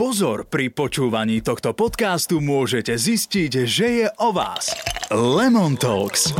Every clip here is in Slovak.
Pozor, pri počúvaní tohto podcastu môžete zistiť, že je o vás. Lemon Talks.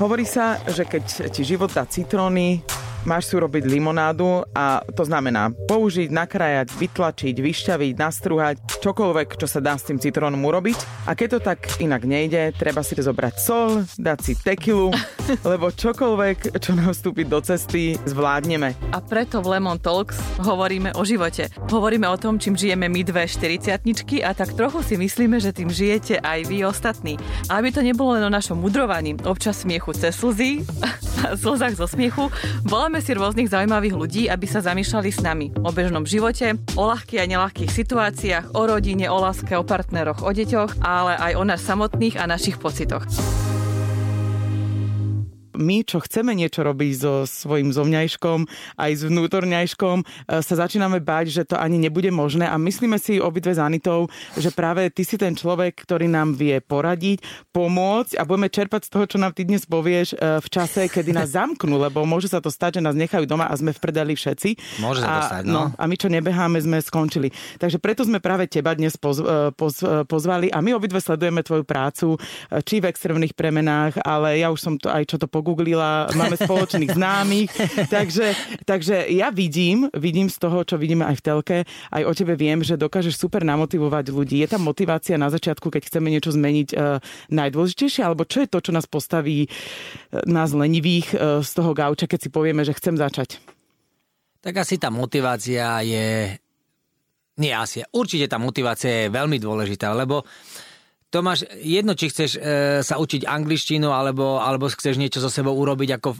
Hovorí sa, že keď ti život dá citróny, máš si urobiť limonádu a to znamená použiť, nakrájať, vytlačiť, vyšťaviť, nastruhať, čokoľvek, čo sa dá s tým citrónom urobiť. A keď to tak inak nejde, treba si zobrať sol, dať si tekilu, lebo čokoľvek, čo nám vstúpi do cesty, zvládneme. A preto v Lemon Talks hovoríme o živote. Hovoríme o tom, čím žijeme my dve 40 a tak trochu si myslíme, že tým žijete aj vy ostatní. A aby to nebolo len o našom mudrovaní, občas smiechu cez slzy, slzách zo smiechu, voláme Voláme si rôznych zaujímavých ľudí, aby sa zamýšľali s nami. O bežnom živote, o ľahkých a nelahkých situáciách, o rodine, o láske, o partneroch, o deťoch, ale aj o nás samotných a našich pocitoch my, čo chceme niečo robiť so svojím zovňajškom, aj s vnútorňajškom, e, sa začíname bať, že to ani nebude možné a myslíme si obidve s Anitou, že práve ty si ten človek, ktorý nám vie poradiť, pomôcť a budeme čerpať z toho, čo nám ty dnes povieš e, v čase, kedy nás zamknú, lebo môže sa to stať, že nás nechajú doma a sme v predali všetci. Môže sa to stať, no. no. A my, čo nebeháme, sme skončili. Takže preto sme práve teba dnes poz, e, poz, pozvali a my obidve sledujeme tvoju prácu, či v extrémnych premenách, ale ja už som to aj čo to pogúbil vygooglila, máme spoločných známych, takže, takže ja vidím, vidím z toho, čo vidíme aj v telke, aj o tebe viem, že dokážeš super namotivovať ľudí. Je tam motivácia na začiatku, keď chceme niečo zmeniť uh, najdôležitejšie, alebo čo je to, čo nás postaví uh, nás lenivých uh, z toho gauča, keď si povieme, že chcem začať? Tak asi tá motivácia je... Nie asi. Určite tá motivácia je veľmi dôležitá, lebo Tomáš, jedno, či chceš e, sa učiť angličtinu alebo, alebo chceš niečo so sebou urobiť ako e,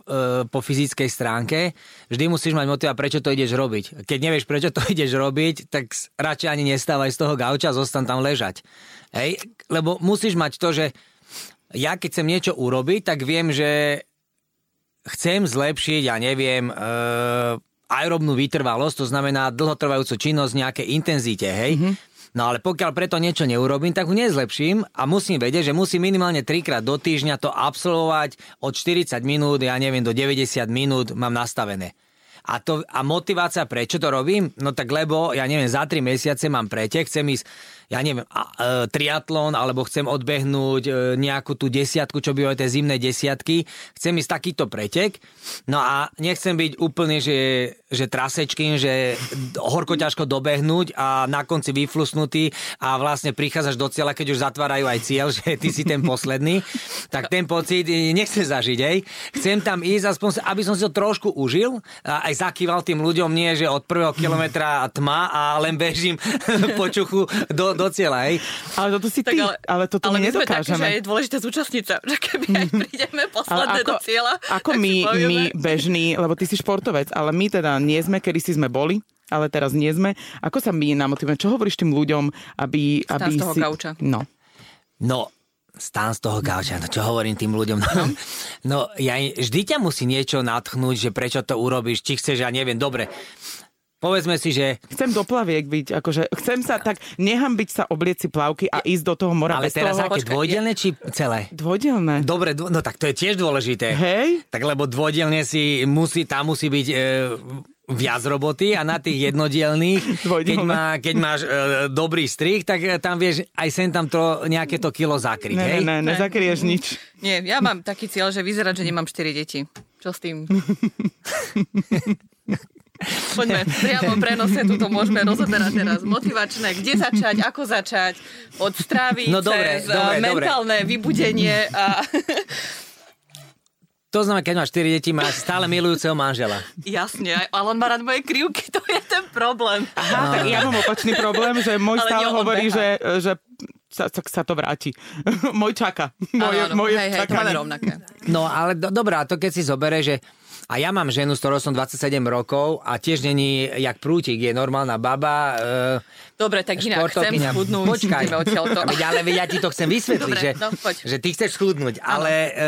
po fyzickej stránke, vždy musíš mať motiva, prečo to ideš robiť. Keď nevieš, prečo to ideš robiť, tak radšej ani nestávaj z toho gauča, zostan tam ležať. Hej? Lebo musíš mať to, že ja keď chcem niečo urobiť, tak viem, že chcem zlepšiť, ja neviem, e, aerobnú vytrvalosť, to znamená dlhotrvajúcu činnosť v nejakej intenzite, hej? Mm-hmm No ale pokiaľ preto niečo neurobím, tak ho nezlepším a musím vedieť, že musím minimálne trikrát do týždňa to absolvovať od 40 minút, ja neviem, do 90 minút mám nastavené. A, to, a motivácia, prečo to robím? No tak lebo, ja neviem, za 3 mesiace mám pretek, chcem ísť ja neviem, a, e, triatlon, alebo chcem odbehnúť e, nejakú tú desiatku, čo bývajú tie zimné desiatky, chcem ísť takýto pretek, no a nechcem byť úplne, že, že trasečkým, že horko ťažko dobehnúť a na konci vyflusnutý a vlastne prichádzaš do cieľa, keď už zatvárajú aj cieľ, že ty si ten posledný, tak ten pocit nechcem zažiť, hej. Chcem tam ísť, aspoň, aby som si to trošku užil a aj zakýval tým ľuďom, nie, že od prvého kilometra tma a len bežím po čuchu do, do cieľa, hej. Ale toto si ty, ale, ale toto ale my nedokážeme. Ale že je dôležité zúčastniť sa, že keby aj mhm. prídeme posledné ako, do cieľa. Ako my, my bežní, lebo ty si športovec, ale my teda nie sme, kedy si sme boli, ale teraz nie sme. Ako sa my namotivujeme? Čo hovoríš tým ľuďom, aby... Stán aby z toho si... gauča. No. No, stán z toho gauča, no čo hovorím tým ľuďom? No, no ja, vždy ťa musí niečo natchnúť, že prečo to urobíš, či chceš, ja neviem, dobre, Povedzme si, že... Chcem do plaviek byť, akože chcem sa tak, nechám byť sa oblieci plavky a ísť do toho mora. Ale teraz toho... aké dvojdelné či celé? Dvojdelné. Dobre, dvo... no tak to je tiež dôležité. Hej. Tak lebo dvojdelne si musí, tam musí byť e, viac roboty a na tých jednodielných, keď, má, keď máš e, dobrý strich, tak e, tam vieš aj sem tam to, nejaké to kilo zakryť. Ne, hej? ne, ne, nezakrieš nič. Nie, ja mám taký cieľ, že vyzerať, že nemám 4 deti. Čo s tým? Poďme, priamo prenose tuto môžeme rozoberať teraz. Motivačné, kde začať, ako začať, od stravy no, dobre, cez dobre, mentálne dobre. vybudenie a... To znamená, keď máš 4 deti, máš stále milujúceho manžela. Jasne, ale on má rád moje krivky, to je ten problém. Aha, no. tak ja mám opačný problém, že môj ale stále hovorí, že, že sa, sa, sa to vráti. môj čaká. Moje, ano, ano. moje hej, hej, to máme rovnaké. No ale do, dobrá, to keď si zobere, že a ja mám ženu, s ktorou som 27 rokov a tiež není jak prútik, je normálna baba. E, Dobre, tak inak chcem schudnúť. Počkaj, ale ja ti to chcem vysvetliť, Dobre, že, no, že ty chceš schudnúť, ale... E,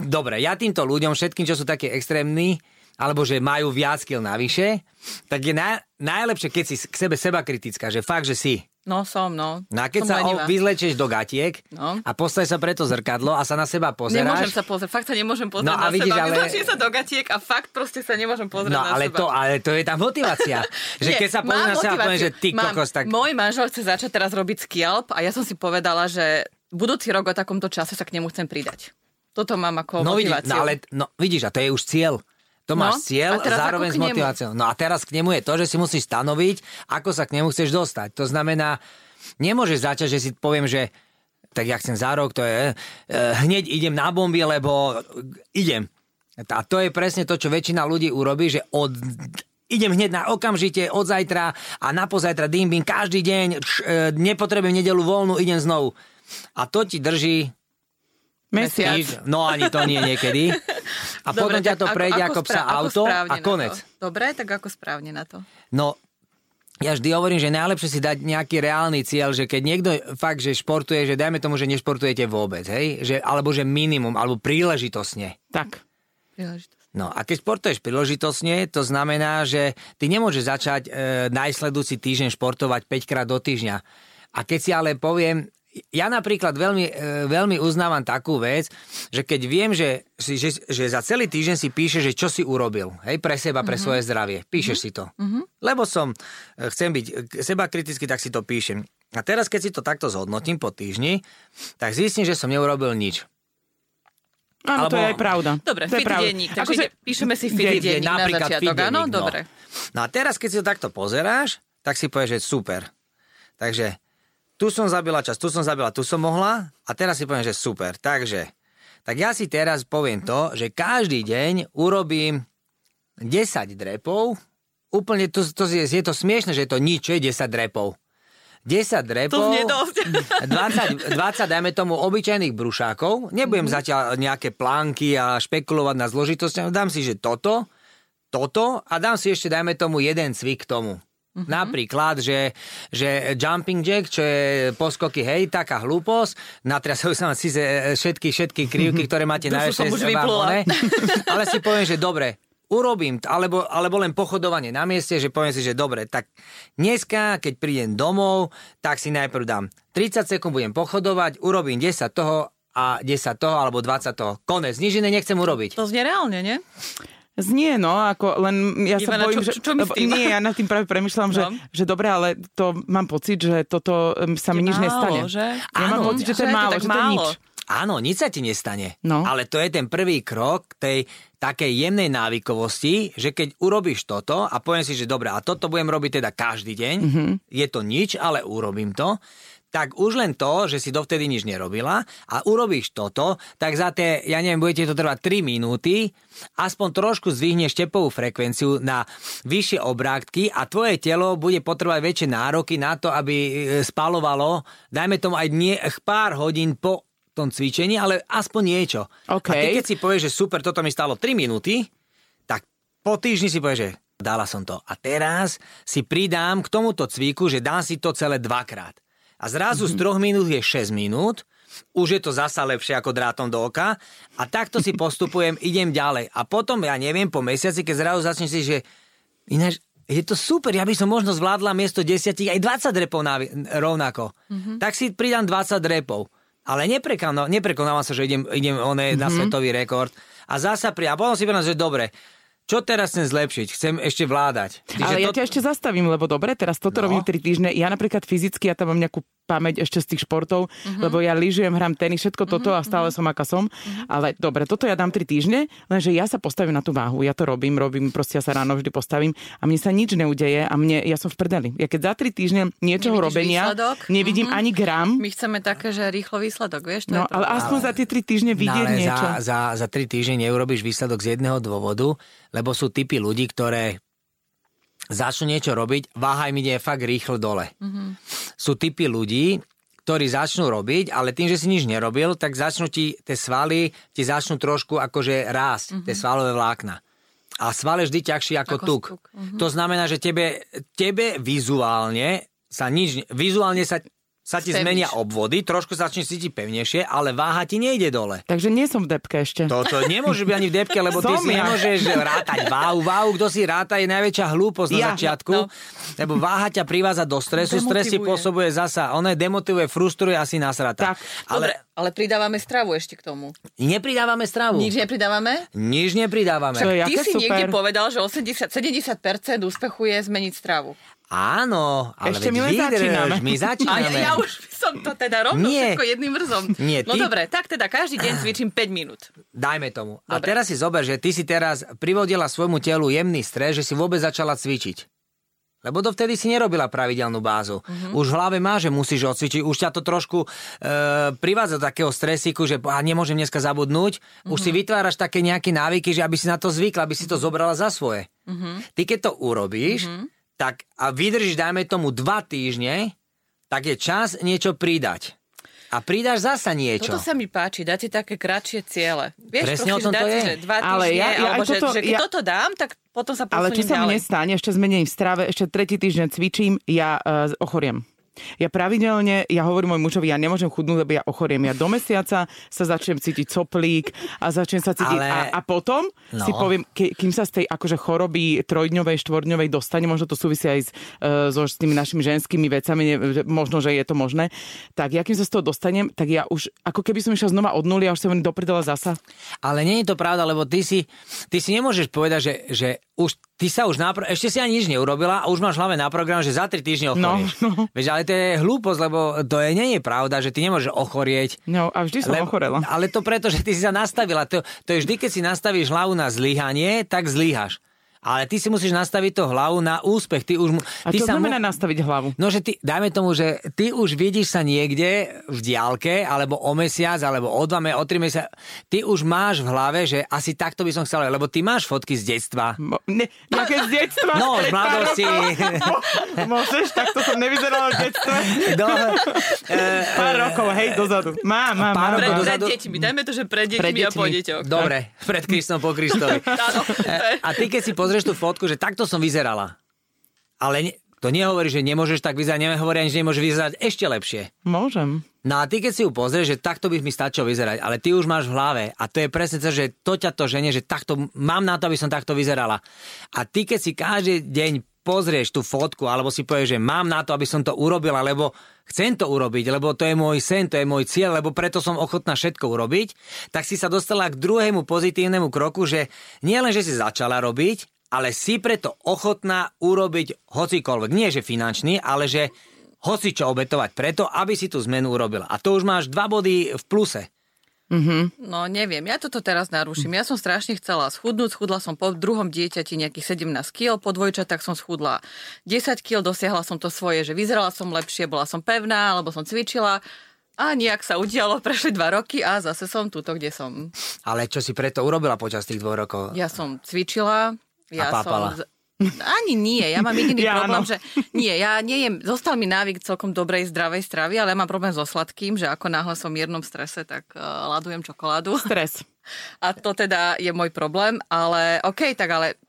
dobre, ja týmto ľuďom, všetkým, čo sú také extrémni, alebo že majú viac kil navyše, tak je na, najlepšie, keď si k sebe seba kritická, že fakt, že si No som, no. No a keď som sa lenivá. vyzlečieš do gatiek No. a postavíš sa preto zrkadlo a sa na seba Nemôžem pozeráš... sa pozrieť, fakt sa nemôžem pozrieť No a na vidíš, seba. ale- Vyzlečím sa do gatiek a fakt proste sa nemôžem pozrieť No na ale seba. to, ale to je tá motivácia. že Nie, keď sa pozrieš mám na seba, poviem, že ty Mám- kokos, tak... Môj manžel chce začať teraz robiť skialp a ja som si povedala, že budúci rok o takomto čase sa k nemu chcem pridať. Toto mám ako No, vidíš, motiváciu. no, ale, no vidíš, a to je už cieľ. To No, máš cieľ, a zároveň s motiváciou. No a teraz k nemu je to, že si musíš stanoviť, ako sa k nemu chceš dostať. To znamená, nemôžeš začať, že si poviem, že tak ja chcem za rok, to je, e, hneď idem na bomby, lebo idem. A to je presne to, čo väčšina ľudí urobí, že od idem hneď na okamžite od zajtra a na pozajtra dým, každý deň, š, e, nepotrebujem nedelu voľnú, idem znovu. A to ti drží Mesiac. Týž- No ani to nie niekedy. A potom ťa to prejde ako, psa sprá- ako auto správne a konec. to. Dobre, tak ako správne na to. No, ja vždy hovorím, že najlepšie si dať nejaký reálny cieľ, že keď niekto fakt, že športuje, že dajme tomu, že nešportujete vôbec, hej? Že, alebo že minimum, alebo príležitosne. Tak. Príležitosť. No a keď športuješ príležitosne, to znamená, že ty nemôžeš začať e, najsledujúci týždeň športovať 5 krát do týždňa. A keď si ale poviem, ja napríklad veľmi, e, veľmi uznávam takú vec, že keď viem, že, si- že, že za celý týždeň si píše, že čo si urobil, hej, pre seba, pre svoje zdravie, píšeš si to. Lebo som, e, chcem byť seba kritický, tak si to píšem. A teraz, keď si to takto zhodnotím po týždni, tak zistím, že som neurobil nič. Áno, to je Alebo- aj pravda. Dobre, to je pravda. denník, takže Akože- ide- píšeme si fit denník na napríklad začiatok, áno? denník, no. Dobre. No a teraz, keď si to takto pozeráš, tak si povieš, že super. Takže tu som zabila čas, tu som zabila, tu som mohla a teraz si poviem, že super. Takže, tak ja si teraz poviem to, že každý deň urobím 10 drepov, úplne to, to je, je to smiešne, že je to nič, je 10 drepov. 10 drepov, To znie dosť. 20, 20, dajme tomu, obyčajných brušákov. Nebudem Mhm. zatiaľ nejaké plánky a špekulovať na zložitosti. Dám si, že toto, toto a dám si ešte, dajme tomu, jeden cvik tomu. Mhm. Napríklad, že, že jumping jack, čo je poskoky, hej, taká hlúposť, natriasajú sa vám síce všetky, všetky krivky, ktoré máte najväčšie som už vám, ale si poviem, že dobre, urobím, alebo, alebo len pochodovanie na mieste, že poviem si, že dobre, tak dneska, keď prídem domov, tak si najprv dám 30 sekúnd, budem pochodovať, urobím 10 toho a 10 toho, alebo 20 toho. Konec, nič iné nechcem urobiť. To znie reálne, nie? Znie, no, ako len ja sa Ivana, bojím, čo- že... čo- čo tým? Nie, ja nad tým práve premyšľam, že, No. že dobre, ale to mám pocit, že toto sa mi Je nič málo, nestane. že? Ja mám Áno. pocit, že to je Že málo, že to je nič. Áno, nič sa ti nestane. No. Ale to je ten prvý krok tej takej jemnej návykovosti, že keď urobíš toto a poviem si, že dobre, a toto budem robiť teda každý deň, Mhm. mm-hmm. je to nič, ale urobím to, tak už len to, že si dovtedy nič nerobila a urobíš toto, tak za tie, ja neviem, budete to trvať 3 minúty, aspoň trošku zdvihneš tepovú frekvenciu na vyššie obrátky a tvoje telo bude potrebovať väčšie nároky na to, aby e, spalovalo, dajme tomu aj nie, pár hodín po tom cvičení, ale aspoň niečo. OK. A ty keď si povieš, že super, toto mi stalo 3 minúty, tak po týždni si povieš, že dala som to. A teraz si pridám k tomuto cviku, že dám si to celé dvakrát. A zrazu z 3 minút je 6 minút, už je to zasa lepšie ako drátom do oka a takto si postupujem, idem ďalej. A potom, ja neviem, po mesiaci, keď zrazu začneš si, že ináč, je to super, ja by som možno zvládla miesto 10 aj 20 repov navi- rovnako. Mm-hmm. Tak si pridám 20 repov. Ale neprekonávam, sa, že idem, idem one mm-hmm. na svetový rekord. A zasa pri... A potom si poviem, že dobre, čo teraz chcem zlepšiť? Chcem ešte vládať. Ale ja ťa ešte zastavím, lebo dobre, teraz toto No. robím 3 týždne. Ja napríklad fyzicky, ja tam mám nejakú pamäť ešte z tých športov, Mhm. lebo ja lyžujem, hrám tenis, všetko toto a stále som aká som. Mhm. Ale dobre, toto ja dám 3 týždne, lenže ja sa postavím na tú váhu. Ja to robím, robím, proste ja sa ráno vždy postavím a mne sa nič neudeje a mne, ja som v prdeli. Ja keď za 3 týždne niečoho Nevidíš robenia, výsledok? nevidím Mhm. ani gram, My chceme také, že rýchlo výsledok, vieš? To no to. ale aspoň za tie 3 týždne No, vidieť ale niečo. za, za, za tri týždne neurobiš výsledok z jedného dôvodu, lebo sú typy ľudí, ktoré začnú niečo robiť, váha im ide fakt rýchlo dole. Mm-hmm. Sú typy ľudí, ktorí začnú robiť, ale tým, že si nič nerobil, tak začnú ti, tie svaly ti začnú trošku akože rásť, mm-hmm. tie svalové vlákna. A sval je vždy ťažší ako, Ako tuk. mhm. To znamená, že tebe, tebe vizuálne sa nič, vizuálne sa sa ti Spevníš. zmenia obvody, trošku sa začneš cítiť pevnejšie, ale váha ti nejde dole. Takže nie som v depke ešte. Toto nemôže byť ani v depke, lebo ty Som si ja. nemôžeš rátať váhu. Váhu, kto si ráta, je najväčšia hlúposť na Ja, začiatku, no. lebo váha ťa privádza do stresu, stres si Demotivuje. pôsobuje zasa, ono je demotivuje, frustruje asi nasrata. Tak, Dobre, ale ale pridávame stravu ešte k tomu. nepridávame stravu. Nič nepridávame? Nič nepridávame. Čo Ty si super. niekde povedal, že 80, 70% úspechu je zmeniť stravu. Áno, ale Ešte my len začíname. my A začíname. ja, ja už som to teda rovno Nie. všetko jedným vrzom. Nie, No ty- dobre, tak teda každý deň cvičím 5 minút. Dajme tomu. A Dobre. teraz si zober, že ty si teraz privodila svojmu telu jemný stres, že si vôbec začala cvičiť. Lebo dovtedy si nerobila pravidelnú bázu. Mhm. Už v hlave má, že musíš odcvičiť. Už ťa to trošku e, privádza do takého stresíku, že a nemôžem dneska zabudnúť. Už Mhm. si vytváraš také nejaké návyky, že aby si na to zvykla, aby si to zobrala za svoje. Mhm. Ty keď to urobíš, tak a vydržíš, dajme tomu, dva týždne, tak je čas niečo pridať. A pridáš zasa niečo. Toto sa mi páči, dať si také kratšie ciele. Vieš, Presne o tom že to je. že dva týždne, Ale ja- ja alebo že, toto- že keď ja- toto dám, tak potom sa Ale čo posuniem sa ďalej. mne stane, ešte zmením v strave, ešte tretí týždeň cvičím, ja uh, ochoriem. Ja pravidelne, ja hovorím môj mužovi, ja nemôžem chudnúť, lebo ja ochoriem. Ja do mesiaca sa začnem cítiť coplík a začnem sa cítiť... Ale- A, a potom No. si poviem, ke, kým sa z tej akože choroby trojdňovej, štvorňovej dostane, možno to súvisí aj s, uh, so, s tými našimi ženskými vecami, ne, možno, že je to možné, tak ja kým sa z toho dostanem, tak ja už, ako keby som išla znova od nuly a už sa mi dopredala zasa. Ale nie je to pravda, lebo ty si, ty si nemôžeš povedať, že, že už, ty sa už napro... ešte si ani nič neurobila a už máš hlave na program, že za 3 týždne ochorieš. No, no. Veď, ale to je hlúposť, lebo to je, nie je pravda, že ty nemôžeš ochorieť. No a vždy som Lebo- ochorela. Ale to preto, že ty si sa nastavila. To, to je vždy, keď si nastavíš hlavu na zlyhanie, tak zlyhaš. Ale ty si musíš nastaviť to hlavu na úspech. Ty už, mu- A ty čo sa znamená nastaviť hlavu? No, že ty, dajme tomu, že ty už vidíš sa niekde v diálke, alebo o mesiac, alebo o dva, o tri mesiace. Ty už máš v hlave, že asi takto by som chcel, lebo ty máš fotky z detstva. Mo, ne, nejaké z detstva. No, z mladosti. Môžeš, takto som nevyzerala v detstve. Do, e, Pár rokov, hej, dozadu. Mám, Pár mám. Pred, rokov pred deťmi, dajme to, že pred deťmi, Pred a po deťmi. deťoch. Dobre, pred Kristom po Kristovi. Je- A ty keď si pozrieš tú fotku, že takto som vyzerala. Ale ne, to nehovorí, že nemôžeš tak vyzerať, nehovorí ani, že nemôžeš vyzerať ešte lepšie. Môžem. No a ty keď si ju pozrieš, že takto by mi stačilo vyzerať, ale ty už máš v hlave a to je presne to, že to ťa to ženie, že takto mám na to, aby som takto vyzerala. A ty keď si každý deň pozrieš tú fotku, alebo si povieš, že mám na to, aby som to urobila, lebo chcem to urobiť, lebo to je môj sen, to je môj cieľ, lebo preto som ochotná všetko urobiť, tak si sa dostala k druhému pozitívnemu kroku, že nie len, že si začala robiť, ale si preto ochotná urobiť hocikoľvek. Nie, že finančný, ale že hoci čo obetovať preto, aby si tú zmenu urobila. A to už máš dva body v pluse. No neviem, ja toto teraz naruším. Ja som strašne chcela schudnúť, schudla som po druhom dieťati nejakých 17 kg, po dvojčatách som schudla 10 kg, dosiahla som to svoje, že vyzerala som lepšie, bola som pevná, lebo som cvičila a nejak sa udialo, prešli dva roky a zase som tuto, kde som. Ale čo si preto urobila počas tých dvoch rokov? Ja som cvičila, ja pápala. som... Ani nie, ja mám jediný Ja problém, áno. že nie, ja nejem, zostal mi návyk celkom dobrej, zdravej stravy, ale ja mám problém so sladkým, že ako náhle som v miernom strese, tak uh, ladujem čokoládu. Stres. A to teda je môj problém, ale OK, tak ale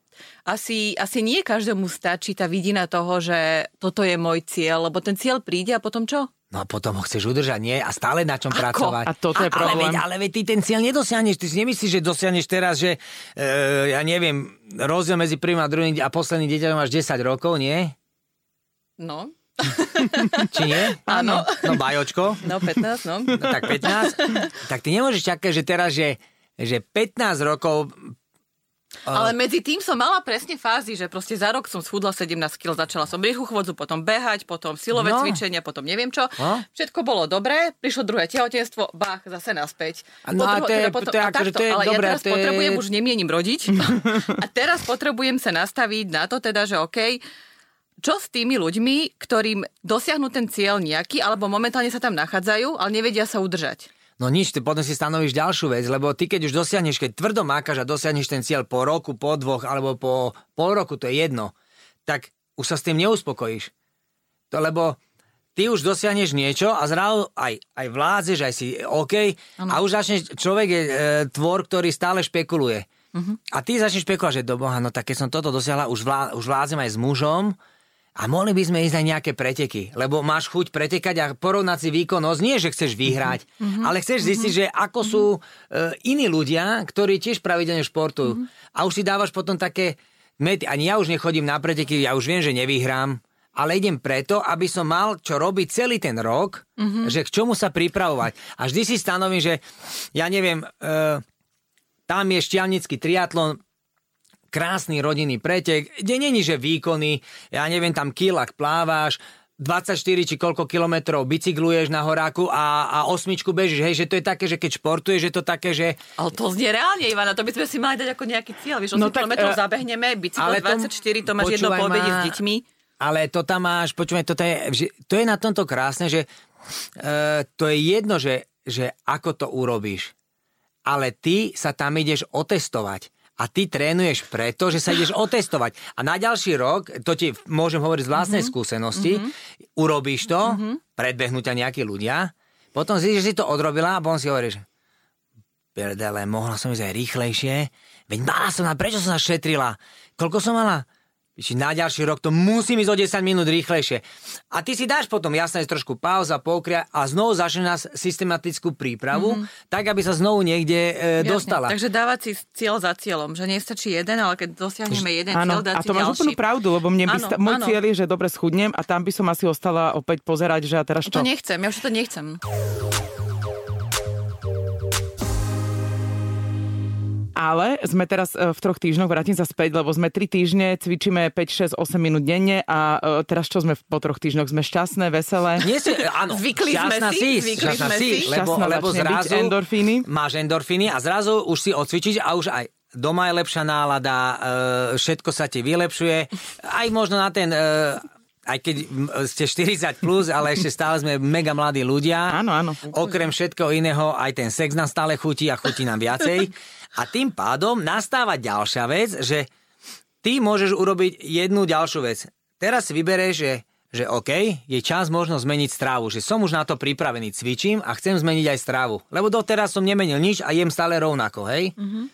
asi, asi nie každému stačí tá vidina toho, že toto je môj cieľ, lebo ten cieľ príde a potom čo? No a potom ho chceš udržať, nie? A stále na čom Ako? pracovať. A toto je ale problém. veď, ale veď ty ten cieľ nedosiahneš. Ty si nemyslíš, že dosiahneš teraz, že e, ja neviem, rozdiel medzi prvým a druhým a posledným dieťaťom máš 10 rokov, nie? No, Či nie? Áno. No bajočko. no 15, no. No tak 15. tak ty nemôžeš čakať, že teraz, že, že 15 rokov Ale medzi tým som mala presne fázy, že proste za rok som schudla 17 kg, začala som rýchlu chôdzu, potom behať, potom silové No. cvičenia, potom neviem čo. No. Všetko bolo dobré, prišlo druhé tehotenstvo, bach, zase naspäť. No a to je- to je a takto, to je ale dobré, ja teraz to je- potrebujem, už nemienim rodiť, a teraz potrebujem sa nastaviť na to teda, že OK, čo s tými ľuďmi, ktorým dosiahnu ten cieľ nejaký, alebo momentálne sa tam nachádzajú, ale nevedia sa udržať? No nič, ty potom si stanovíš ďalšiu vec, lebo ty keď už dosiahneš, keď tvrdo mákaš a dosiahneš ten cieľ po roku, po dvoch alebo po pol roku, to je jedno, tak už sa s tým neuspokojíš. To lebo ty už dosiahneš niečo a zrazu aj, aj vládzeš, aj si OK a už začneš, človek je e, tvor, ktorý stále špekuluje. A ty začneš špekulovať, že do boha, no tak keď som toto dosiahla, už, vlá, už vládzem aj s mužom, a mohli by sme ísť na nejaké preteky, lebo máš chuť pretekať a porovnať si výkonnosť. Nie, že chceš vyhrať, mm-hmm. ale chceš zistiť, že ako sú e, iní ľudia, ktorí tiež pravidelne športujú. Mm-hmm. A už si dávaš potom také mety. Ani ja už nechodím na preteky, ja už viem, že nevyhrám, ale idem preto, aby som mal čo robiť celý ten rok, mm-hmm. že k čomu sa pripravovať. A vždy si stanovím, že ja neviem, e, tam je šťavnický triatlon, krásny rodinný pretek, kde není, že výkony, ja neviem, tam kilak pláváš, 24 či koľko kilometrov bicykluješ na horáku a, a osmičku bežíš, hej, že to je také, že keď športuješ, že to také, že... Ale to znie reálne, Ivana, to by sme si mali dať ako nejaký cieľ, vieš, 8 no, kilometrov uh, zabehneme, bicyklo 24, to máš jedno po obede s deťmi. Ale to tam máš, počúvaj, to je, to je na tomto krásne, že uh, to je jedno, že, že ako to urobíš, ale ty sa tam ideš otestovať a ty trénuješ preto, že sa ideš otestovať. A na ďalší rok, to ti môžem hovoriť z vlastnej mm-hmm. skúsenosti, mm-hmm. urobíš to, mm-hmm. predbehnú ťa nejakí ľudia, potom si, že si to odrobila a potom si hovoríš, perdele, mohla som ísť aj rýchlejšie, veď mala som, a prečo som sa šetrila? Koľko som mala? Na ďalší rok to musím ísť o 10 minút rýchlejšie. A ty si dáš potom jasné trošku pauza, pokria a znovu začne nás systematickú prípravu, mm-hmm. tak aby sa znovu niekde e, dostala. Takže dávať si cieľ za cieľom, že nestačí jeden, ale keď dosiahneme jeden áno, cieľ, dať a to máš úplnú pravdu, lebo mne by sta- môj cieľ je, že dobre schudnem a tam by som asi ostala opäť pozerať, že a teraz čo? To nechcem, ja už to nechcem. Ale sme teraz e, v troch týždňoch, vrátim sa späť, lebo sme tri týždne, cvičíme 5, 6, 8 minút denne a e, teraz čo sme po troch týždňoch? Sme šťastné, veselé? Nie si, áno, zvykli sme si, zvykli sme si. Lebo, lebo zrazu endorfíny. máš endorfíny a zrazu už si odcvičíš a už aj doma je lepšia nálada, e, všetko sa ti vylepšuje. Aj možno na ten aj keď ste 40 plus, ale ešte stále sme mega mladí ľudia. Áno, áno. Okrem všetkého iného, aj ten sex nám stále chutí a chutí nám viacej. A tým pádom nastáva ďalšia vec, že ty môžeš urobiť jednu ďalšiu vec. Teraz si vybereš, že, že OK, je čas možno zmeniť strávu, že som už na to pripravený, cvičím a chcem zmeniť aj strávu. Lebo doteraz som nemenil nič a jem stále rovnako, hej? Mm-hmm.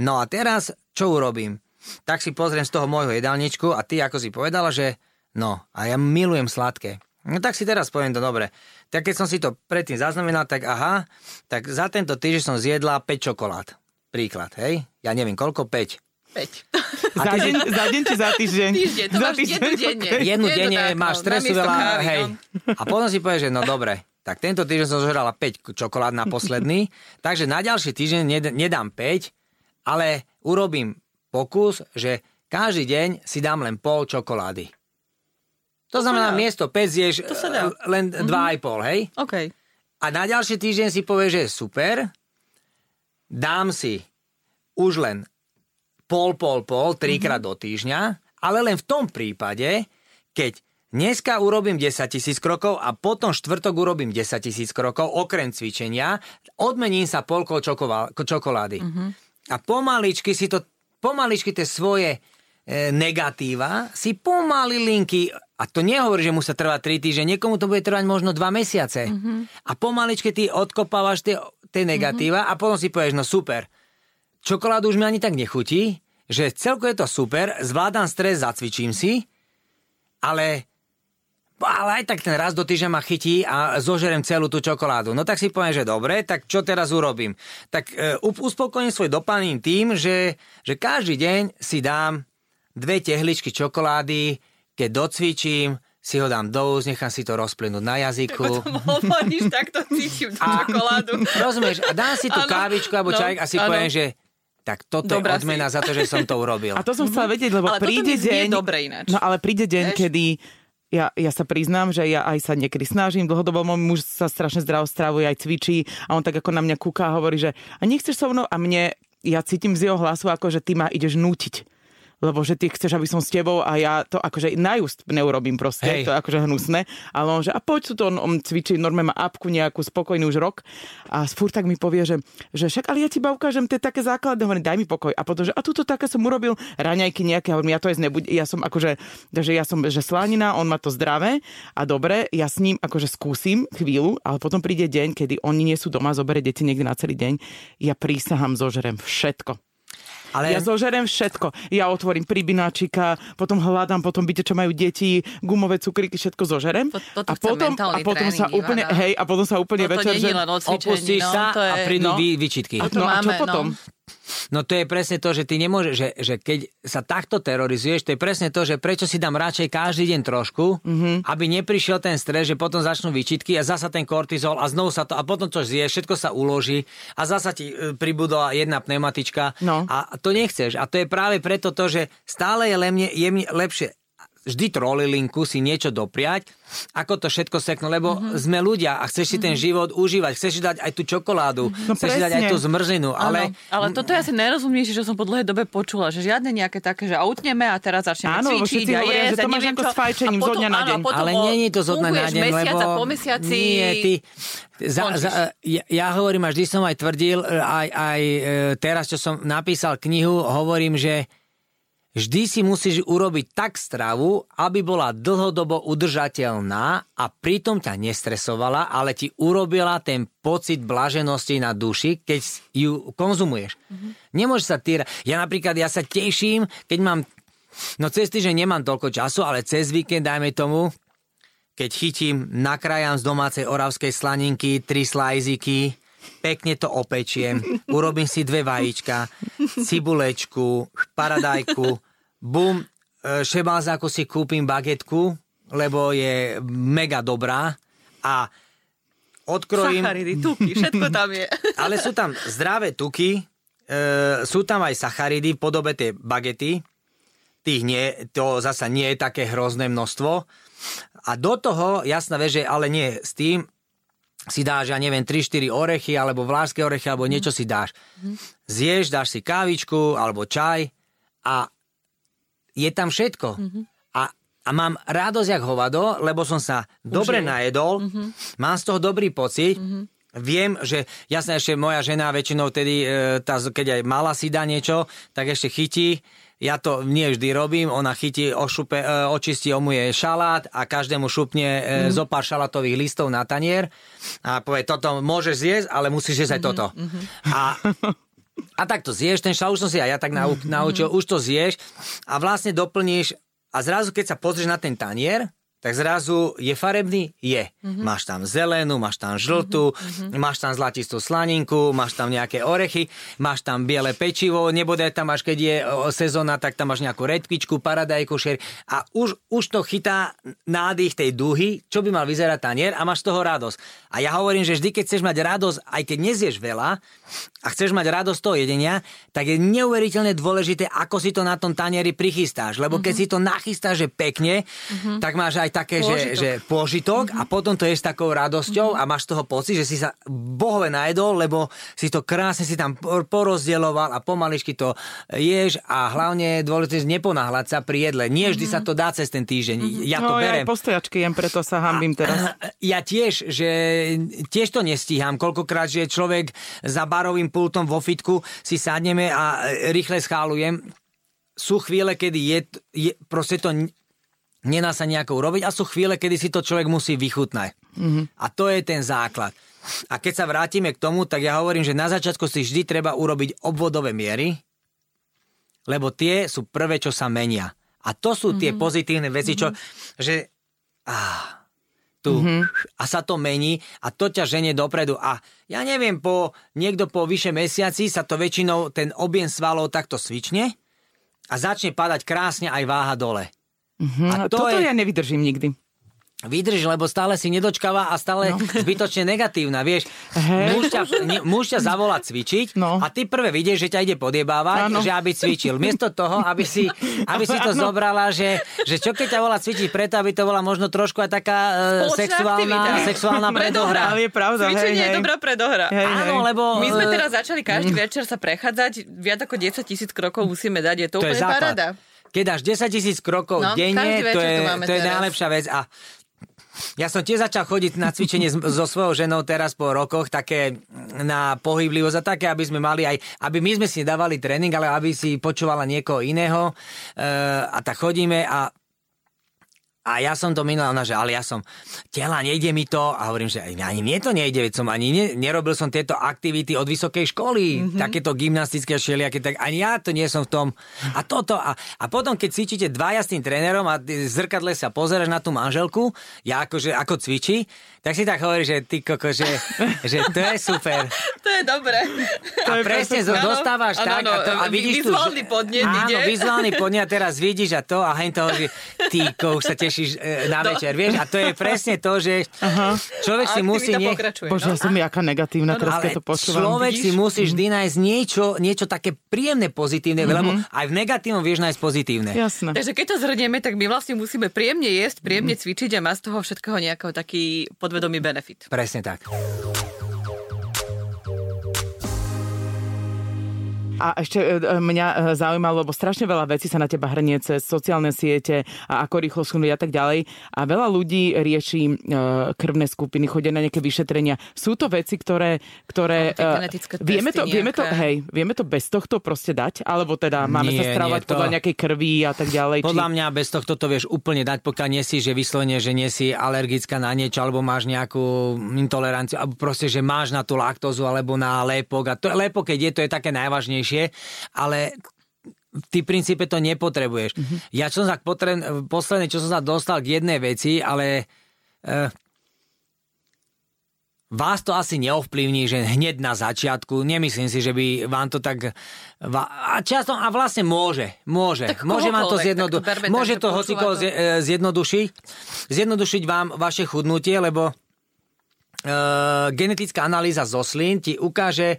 No a teraz čo urobím? Tak si pozriem z toho môjho jedálničku a ty ako si povedala, že no a ja milujem sladké. No tak si teraz poviem to dobre. Tak keď som si to predtým zaznamenal, tak aha, tak za tento týždeň som zjedla 5 čokolád. Príklad, hej? Ja neviem, koľko? 5. 5. za, deň, za deň či za týždeň? Týždeň, to za máš týždeň, jednu denne. Okay. Jednu denne, tak, máš stresu veľa, kávy, hej. No. A potom si povieš, že no dobre, tak tento týždeň som zožrala 5 čokolád na posledný, takže na ďalší týždeň nedám 5, ale urobím pokus, že každý deň si dám len pol čokolády. To znamená, miesto 5 zješ len 2,5, mm-hmm. hej? OK. A na ďalší týždeň si povieš, že super, dám si už len pol, pol, pol, trikrát mm-hmm. do týždňa, ale len v tom prípade, keď dneska urobím 10 tisíc krokov a potom štvrtok urobím 10 tisíc krokov, okrem cvičenia, odmením sa polkou čokolády. Mm-hmm. A pomaličky si to, pomaličky tie svoje e, negatíva si pomaly linky, a to nehovorí, že musí trvať 3 týždne, niekomu to bude trvať možno 2 mesiace. Mm-hmm. A pomaličky ty odkopávaš tie tie negatíva mm-hmm. a potom si povieš, no super, čokoládu už mi ani tak nechutí, že celko je to super, zvládam stres, zacvičím si, ale ale aj tak ten raz do týždňa ma chytí a zožerem celú tú čokoládu. No tak si poviem, že dobre, tak čo teraz urobím? Tak uh, uspokojím svoj dopanín tým, že, že každý deň si dám dve tehličky čokolády, keď docvičím, si ho dám do úst, nechám si to rozplynúť na jazyku. Tak hovoríš, takto cítim tú čokoládu. Rozumieš, a dám si tú ano, kávičku alebo no, čaj a si ano. poviem, že tak toto Dobrá je odmena si. za to, že som to urobil. A to som chcela vedieť, lebo ale príde deň... dobre ináč. No ale príde deň, Veš? kedy ja, ja sa priznám, že ja aj sa niekedy snažím, dlhodobo môj muž sa strašne zdravo stravuje, aj cvičí a on tak ako na mňa kúka a hovorí, že a nechceš so mnou? A mne, ja cítim z jeho hlasu ako, že ty ma ideš nútiť lebo že ty chceš, aby som s tebou a ja to akože najúst neurobím proste, Hej. to je akože hnusné. Ale on, že a poď tu to, on, on cvičí, normálne má apku nejakú spokojný už rok a furt tak mi povie, že, že však ale ja ti iba ukážem tie také základné, hovorím, daj mi pokoj. A potom, že a tuto také som urobil raňajky nejaké, hovorím, ja to jesť nebuď, ja som akože, že ja som, že slanina, on má to zdravé a dobre, ja s ním akože skúsim chvíľu, ale potom príde deň, kedy oni nie sú doma, zoberie deti niekde na celý deň, ja prísahám, zožerem všetko. Ale- Ja zožerem všetko. Ja otvorím pribináčika, potom hľadám, potom byte, čo majú deti, gumové cukríky, všetko zožerem. To- toto a potom, a potom sa tréning, úplne, hej, a potom sa úplne Toto večer, že... Opustíš no, sa je... a prídu no. vy, výčitky. To No a čo máme, potom? no. No to je presne to, že ty nemôžeš, že, že keď sa takto terorizuješ, to je presne to, že prečo si dám radšej každý deň trošku, mm-hmm. aby neprišiel ten stres, že potom začnú výčitky a zasa ten kortizol a znovu sa to, a potom to zješ, všetko sa uloží a zasa ti e, pribudla jedna pneumatička No. a to nechceš. A to je práve preto to, že stále je lemne, jemne, lepšie vždy trolilinku si niečo dopriať, ako to všetko seknú, lebo Mhm. mm-hmm. sme ľudia a chceš si ten život užívať, chceš si dať aj tú čokoládu, No chceš si dať aj tú zmrzlinu, ale... Ale, ale toto je asi najrozumnejšie, čo som po dlhej dobe počula, že žiadne nejaké také, že autneme a teraz začneme Áno, cvičiť a hovoria, jesť že to máš ako čo. s fajčením zo dňa na áno, deň. potom ale nie je to zo dňa na deň, mesiac lebo... a po mesiaci... Nie, ty... Za, za, ja, ja hovorím, a vždy som aj tvrdil, e, aj, aj e, teraz, čo som napísal knihu, hovorím, že vždy si musíš urobiť tak stravu, aby bola dlhodobo udržateľná a pritom ťa nestresovala, ale ti urobila ten pocit blaženosti na duši, keď ju konzumuješ. Mm-hmm. Nemôžeš sa týra... Ja napríklad, ja sa teším, keď mám... No cez týždeň nemám toľko času, ale cez víkend, dajme tomu, keď chytím, nakrájam z domácej oravskej slaninky tri slajziky, pekne to opečiem, urobím si dve vajíčka, cibulečku, paradajku, bum, e, šebázáku si kúpim bagetku, lebo je mega dobrá a odkrojím... Sacharidy, tuky, všetko tam je. Ale sú tam zdravé tuky, e, sú tam aj sacharidy v podobe tej bagety, tých nie, to zasa nie je také hrozné množstvo. A do toho, jasná vec, že ale nie s tým, si dáš, ja neviem, 3-4 orechy, alebo vlážské orechy, alebo niečo si dáš. Zješ, dáš si kávičku, alebo čaj a je tam všetko. A, a mám radosť jak hovado, lebo som sa dobre najedol, mám z toho dobrý pocit, Viem, že jasne ešte moja žena väčšinou tedy, e, tá, keď aj mala si dá niečo, tak ešte chytí. Ja to nie vždy robím, ona chytí, ošupe, e, očistí, omuje šalát a každému šupne mm. zo pár šalátových listov na tanier a povie, toto môžeš zjesť, ale musíš jesť aj toto. A a tak to zješ, ten šalát, už som si aj ja tak nau, naučil, už to zješ a vlastne doplníš a zrazu, keď sa pozrieš na ten tanier, tak zrazu je farebný? Je. Mm-hmm. Máš tam zelenú, máš tam žltú, mm-hmm. máš tam zlatistú slaninku, máš tam nejaké orechy, máš tam biele pečivo, nebude tam až keď je sezóna, tak tam máš nejakú redkvičku, paradajku, šer a už, už to chytá nádych tej duhy, čo by mal vyzerať tanier a máš z toho radosť. A ja hovorím, že vždy, keď chceš mať radosť, aj keď nezieš veľa a chceš mať radosť toho jedenia, tak je neuveriteľne dôležité, ako si to na tom tanieri prichystáš. Lebo keď si to nachystáš že pekne, tak máš aj také, že, Pôžitok. že pôžitok a potom to je s takou radosťou a máš toho pocit, že si sa bohove najedol, lebo si to krásne si tam por- porozdieloval a pomaličky to ješ a hlavne je dôležité neponáhľať sa pri jedle. Nie vždy sa to dá cez ten týždeň. Ja to no, ja berem. aj postojačky jem, preto sa hambím teraz. Ja tiež, že tiež to nestíham. Koľkokrát, že človek za barovým pultom vo fitku si sadneme a e, rýchle schálujem. Sú chvíle, kedy je, je proste to nená sa nejako urobiť a sú chvíle, kedy si to človek musí vychutnať. Mm-hmm. A to je ten základ. A keď sa vrátime k tomu, tak ja hovorím, že na začiatku si vždy treba urobiť obvodové miery, lebo tie sú prvé, čo sa menia. A to sú tie pozitívne veci, čo, že ah, tu a sa to mení a to ťa ženie dopredu. A ja neviem, po, niekto po vyše mesiaci sa to väčšinou ten objem svalov takto svične a začne padať krásne aj váha dole. Hm, A to Toto je- ja nevydržím nikdy. Vydrž, lebo stále si nedočkáva a stále no. zbytočne negatívna, vieš. Hej. Muž ťa, muž ťa zavolá cvičiť No. a ty prvé vidieš, že ťa ide podiebávať, Áno. že aby cvičil. Miesto toho, aby si, aby si to zobrala, že, že čo keď ťa volá cvičiť preto, aby to bola možno trošku aj taká uh, Spoločná sexuálna, aktivita. sexuálna predohra. Ale je pravda, hej, Cvičenie hej. je dobrá predohra. Hej, Áno, hej. lebo... My sme eh, teraz začali každý večer sa prechádzať, viac ako 10 tisíc krokov musíme dať, je to, to je úplne základ. paráda. Keď dáš 10 tisíc krokov No, denne, to je, to to je najlepšia vec. A ja som tiež začal chodiť na cvičenie so svojou ženou teraz po rokoch, také na pohyblivosť a také, aby sme mali aj, aby my sme si nedávali tréning, ale aby si počúvala niekoho iného. E, a tak chodíme a A ja som to minula, ona, že ale ja som, tela, nejde mi to. A hovorím, že ani mne to nejde, veď som ani ne, nerobil som tieto aktivity od vysokej školy, mm-hmm. takéto gymnastické šeliaké, tak ani ja to nie som v tom. A toto. A, a potom, keď cvičíte dvaja s tým trénerom a v zrkadle sa pozeráš na tú manželku, ja akože ako cvičí, tak si tak hovorí, že ty koko, že, že to je super. To je dobré. A presne zo, dostávaš ano, tak ano, a, to, a vidíš vizuálny tu, podnet áno, ide. vizuálny podnet a teraz vidíš a to a hen toho, že ty ko, už sa tešíš e, na No. večer, vieš? A to je presne to, že Aha. človek si musí... Nie, pokračuje, Bože, no. som jaká negatívna, teraz ale keď to počúvam. človek si Vidíš? musí vždy nájsť niečo, niečo také príjemné, pozitívne, lebo aj v negatívnom vieš nájsť pozitívne. Jasné. Takže keď to zhrnieme, tak my vlastne musíme príjemne jesť, príjemne cvičiť a má z toho všetkého nejakého taký podvedomý benefit. Presne tak. A ešte e, e, mňa e, zaujímalo, lebo strašne veľa vecí sa na teba hrnie cez sociálne siete a ako rýchlo schudnúť a tak ďalej. A veľa ľudí rieši krvné skupiny, chodia na nejaké vyšetrenia. Sú to veci, ktoré... ktoré vieme, to, vieme, to, hej, vieme to bez tohto proste dať? Alebo teda máme sa Nie, stravovať nie, to- podľa nejakej krvi a tak ďalej? Podľa mňa bez tohto to vieš úplne dať, pokiaľ nie si, že vyslovene, že nie si alergická na niečo, alebo máš nejakú intoleranciu, alebo proste, že máš na tú laktózu, alebo na lepok. A to lepok, keď je, to je také najvážnejšie, ale ty v princípe to nepotrebuješ. Mm-hmm. Ja čo som sa potreb... posledne, čo som sa dostal k jednej veci, ale eh, vás to asi neovplyvní, že hneď na začiatku, nemyslím si, že by vám to tak... A často, a vlastne môže, môže. Tak môže vám to, kohokoľvek, zjednodu... tak to berme tak, môže že to počúva hociko to. zje- e, zjednodušiť, zjednodušiť vám vaše chudnutie, lebo e, genetická analýza zo slín ti ukáže e,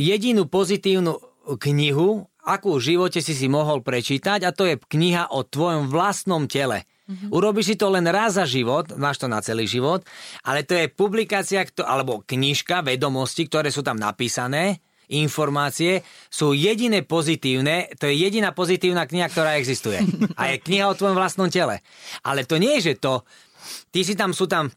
jedinú pozitívnu knihu, akú v živote si si mohol prečítať a to je kniha o tvojom vlastnom tele. Mm-hmm. Urobíš si to len raz za život, máš to na celý život, ale to je publikácia, alebo knižka vedomostí, ktoré sú tam napísané, informácie, sú jediné pozitívne, to je jediná pozitívna kniha, ktorá existuje. A je kniha o tvojom vlastnom tele. Ale to nie je, že to, ty si tam, sú tam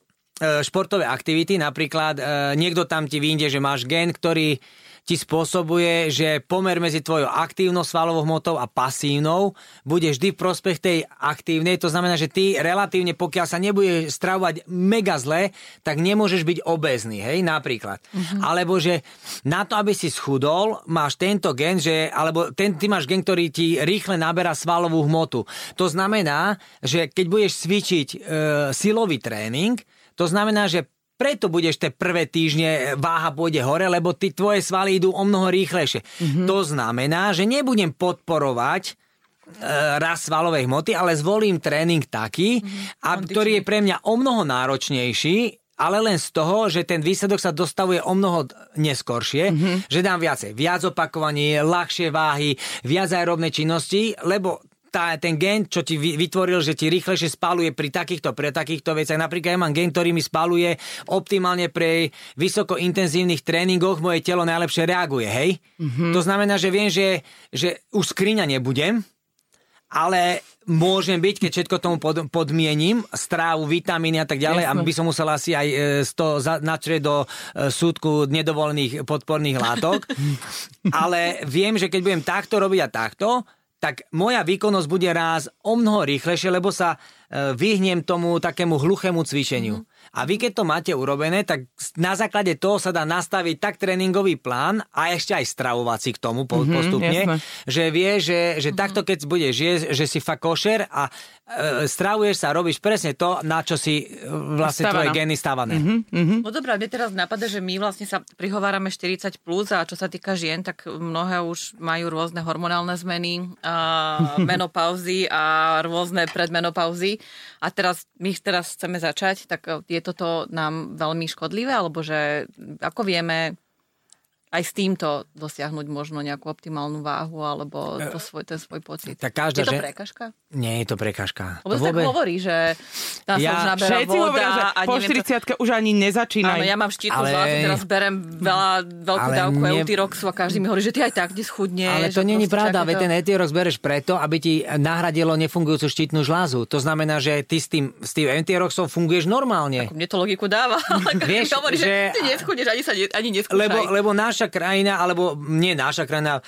športové aktivity, napríklad e, niekto tam ti vyjde, že máš gen, ktorý ti spôsobuje, že pomer medzi tvojou aktívnou svalovou hmotou a pasívnou bude vždy v prospech tej aktívnej. To znamená, že ty relatívne, pokiaľ sa nebude stravovať mega zle, tak nemôžeš byť obezný, hej, napríklad. Mm-hmm. Alebo že na to, aby si schudol, máš tento gen, že, alebo ten, ty máš gen, ktorý ti rýchle naberá svalovú hmotu. To znamená, že keď budeš cvičiť e, silový tréning, to znamená, že preto budeš tie prvé týždne váha pôjde hore, lebo ty tvoje svaly idú o mnoho rýchlejšie. Mm-hmm. To znamená, že nebudem podporovať e, rast svalovej hmoty, ale zvolím tréning taký, mm-hmm. a, ktorý je pre mňa o mnoho náročnejší, ale len z toho, že ten výsledok sa dostavuje o mnoho neskoršie, mm-hmm. že dám viacej, viac opakovaní, ľahšie váhy, viac aerobnej činnosti, lebo tá, ten gen, čo ti vy- vytvoril, že ti rýchlejšie spaluje pri takýchto, pre takýchto veciach. Napríklad ja mám gen, ktorý mi spaluje optimálne pri vysokointenzívnych tréningoch, moje telo najlepšie reaguje, hej? Mm-hmm. To znamená, že viem, že, že už skriňa nebudem, ale môžem byť, keď všetko tomu pod, podmiením, strávu, vitamíny a tak ďalej, Jasné. aby som musel asi aj e, 100 za, načrieť do e, súdku nedovolených podporných látok. ale viem, že keď budem takto robiť a takto, tak moja výkonnosť bude raz o mnoho rýchlejšie, lebo sa e, vyhnem tomu takému hluchému cvičeniu. A vy keď to máte urobené, tak na základe toho sa dá nastaviť tak tréningový plán a ešte aj stravovací k tomu po, Mhm, postupne, že vie, že, že takto keď budeš jesť, že si fakt košer a e, stravuješ sa, robíš presne to, na čo si e, vlastne Stávaná. tvoje gény stávané. No dobré, mne teraz napadá, že my vlastne sa prihovárame 40 plus a čo sa týka žien, tak mnohé už majú rôzne hormonálne zmeny, a menopauzy a rôzne predmenopauzy. A teraz my teraz chceme začať, tak je toto nám veľmi škodlivé, alebo že ako vieme aj s týmto dosiahnuť možno nejakú optimálnu váhu alebo to svoj, ten svoj pocit. Tak každá je to žen- prekažka? Nie je to prekažka. Lebo sa tak hovorí, že tá sa Ja- už naberá Všetci voda hovoria, že a po neviem to- 40 už ani nezačínaj. Áno, ja mám štítnu Ale- zlato, teraz berem veľa, veľkú Ale dávku ne- Eutiroxu a každý mi hovorí, že ty aj tak neschudneš. Ale to že není pravda, veď to- ten Etierox bereš preto, aby ti nahradilo nefungujúcu štítnu žlázu. To znamená, že ty s tým, s tým Etieroxom funguješ normálne. Mne to logiku dáva. ale Vieš, Vieš, hovorí, že, že- ty neschudneš, ani sa ne, ani neskúšaj. Lebo, lebo naša krajina, alebo nie naša krajina,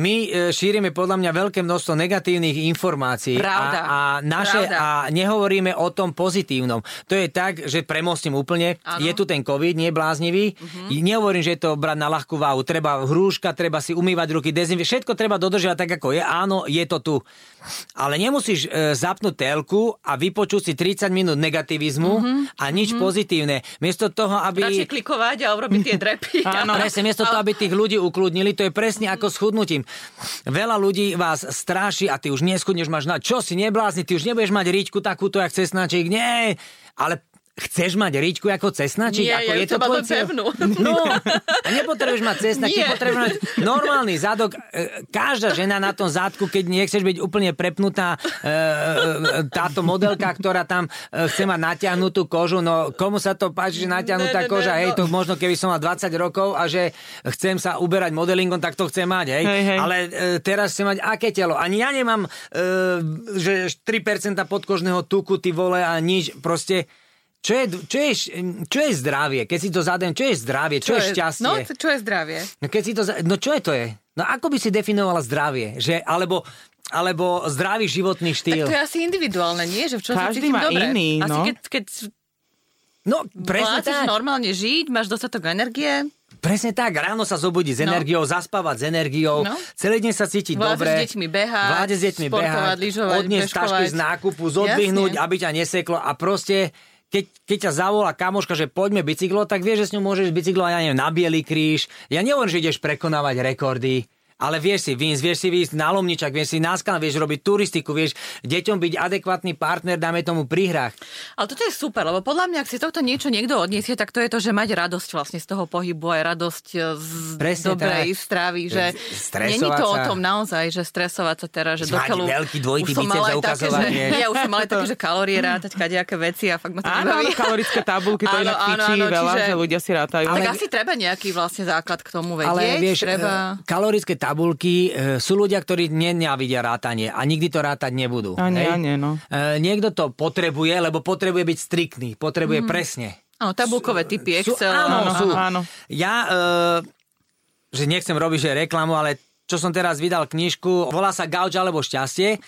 my e, šírime podľa mňa veľké množstvo negatívnych informácií Pravda. a, a, naše, Pravda. a nehovoríme o tom pozitívnom. To je tak, že premostím úplne, Áno. je tu ten COVID, nie je bláznivý. Uh-huh. Nehovorím, že je to brať na ľahkú váhu. Treba hrúška, treba si umývať ruky, dezinfi- všetko treba dodržiavať tak, ako je. Áno, je to tu. Ale nemusíš e, zapnúť telku a vypočuť si 30 minút negativizmu uh-huh. a nič uh-huh. pozitívne. Miesto toho, aby... Radšej klikovať a urobiť tie drepy. Áno, presne, miesto toho, aby tých ľudí ukludnili, to je presne ako s chudnutím. Veľa ľudí vás stráši a ty už neschudneš, máš na čo si neblázni, ty už nebudeš mať ričku takúto, jak cesnačík, nie, ale Chceš mať ričku ako cesnačík? Nie, ako ja je to tvoj cieľ? No, a nepotrebuješ mať Nie. potrebuješ mať normálny zadok. E, Každá žena na tom zadku, keď nechceš byť úplne prepnutá, e, e, táto modelka, ktorá tam chce mať natiahnutú kožu, no komu sa to páči, že Ne, ne, natiahnutá ne, koža, hej, no. to možno keby som mal 20 rokov a že chcem sa uberať modelingom, tak to chcem mať, hej. Hej, hej. Ale teraz chcem mať aké telo. Ani ja nemám, že 3% podkožného tuku, ty vole, a nič. Proste, čo je, čo, je, čo je zdravie? Keď si to zadem, čo je zdravie? Čo, je šťastie? No, čo je zdravie? No, keď si to, no čo je to je? No ako by si definovala zdravie? Že, alebo, alebo zdravý životný Tak štýl? to je asi individuálne, nie? Že v čom sa Každý cítim má dobre. iný, Asi no. keď, keď No, presne tak. normálne žiť, máš dostatok energie, Presne tak. Ráno sa zobudiť s No. energiou, zaspávať s energiou, No. celý deň sa cítiť Vládzeš dobre. s deťmi behať, Vládeš s deťmi športovať, behať, lyžovať, odniesť tašky z nákupu, zodvihnúť, Jasne. aby ťa neseklo a proste keď, keď ťa zavolá kamoška, že poďme bicyklo, tak vieš, že s ňou môžeš bicyklo, ja neviem, na Bielý kríž. Ja nehovorím, že ideš prekonávať rekordy, ale vieš si výjsť, vieš si výjsť na Lomničak, vieš si na vieš robiť turistiku, vieš deťom byť adekvátny partner, dáme tomu pri hrách. Ale toto je super, lebo podľa mňa, ak si tohto niečo niekto odniesie, tak to je to, že mať radosť vlastne z toho pohybu, aj radosť e, z Presne dobrej tak. stravy, že není to o sa. tom naozaj, že stresovať sa teraz, že Mať do keľu... veľký dvojitý biceps a také, ukazovať, že, ja už som mala aj také, že kalórie rátať, kadejaké veci a fakt ma to Áno, áno, kalorické tabulky, to Áno, inak áno, áno, veľa, čiže- že ľudia si rátajú. Tak asi treba nejaký vlastne základ k tomu vedieť. Ale vieš, treba... e, kalorické tabulky, e, sú ľudia, ktorí nenávidia rátanie a nikdy to rátať nebudú. Ani hej? nie, no. E, Niekto to potrebuje, lebo potrebuje byť striktný, potrebuje presne. Áno, tabulkové typy, Sú- Excel. áno, Áno, sú. áno. Ja, e, že nechcem robiť že reklamu, ale čo som teraz vydal knižku, volá sa Gauč alebo šťastie.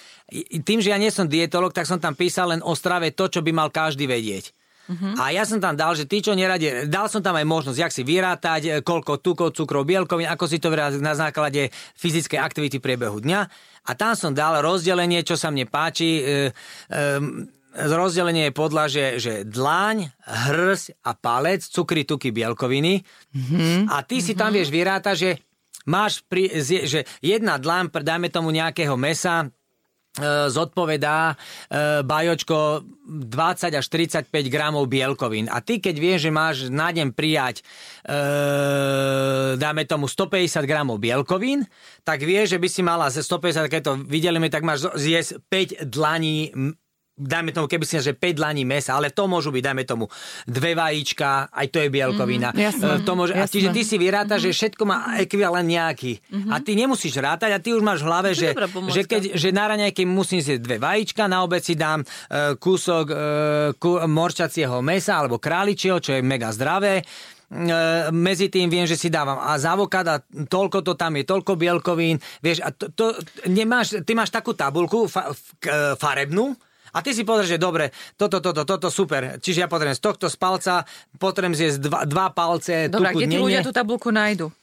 Tým, že ja nie som dietolog, tak som tam písal len o strave to, čo by mal každý vedieť. Uh-huh. A ja som tam dal, že tí, čo neradi, dal som tam aj možnosť, jak si vyrátať, e, koľko tukov, cukrov, bielkovín, ako si to vyrátať na základe fyzickej aktivity priebehu dňa. A tam som dal rozdelenie, čo sa mne páči. E, e, rozdelenie je podľa, že, že dlaň, hrs a palec, cukry, tuky, bielkoviny. Mm-hmm. A ty si tam vieš vyrátať, že máš pri, že jedna dlaň, dajme tomu nejakého mesa, zodpovedá e, bajočko 20 až 35 gramov bielkovín. A ty, keď vieš, že máš na deň prijať e, dáme tomu 150 gramov bielkovín, tak vieš, že by si mala ze 150, keď to videlíme, tak máš zjesť 5 dlaní dajme tomu, keby si že 5 dlaní mesa, ale to môžu byť, dajme tomu, dve vajíčka, aj to je bielkovina. Mhm, jasné, E, to môže, a jasné. čiže ty si vyrátaš, že všetko má ekvivalent nejaký. A ty nemusíš rátať a ty už máš v hlave, že, že, keď, že na raňajky musím zjesť dve vajíčka, na obed si dám e, kúsok e, ku, morčacieho mesa alebo králičieho, čo je mega zdravé. E, medzi tým viem, že si dávam a z avokáda toľko to tam je, toľko bielkovín, vieš, a to, to nemáš, ty máš takú tabulku fa, f, e, farebnú, a ty si pozrieš, že dobre, toto, toto, toto, super. Čiže ja potrebujem z tohto z palca, potrebujem zjesť dva, dva palce Dobre, tuku kde tí ľudia tú tabulku nájdu?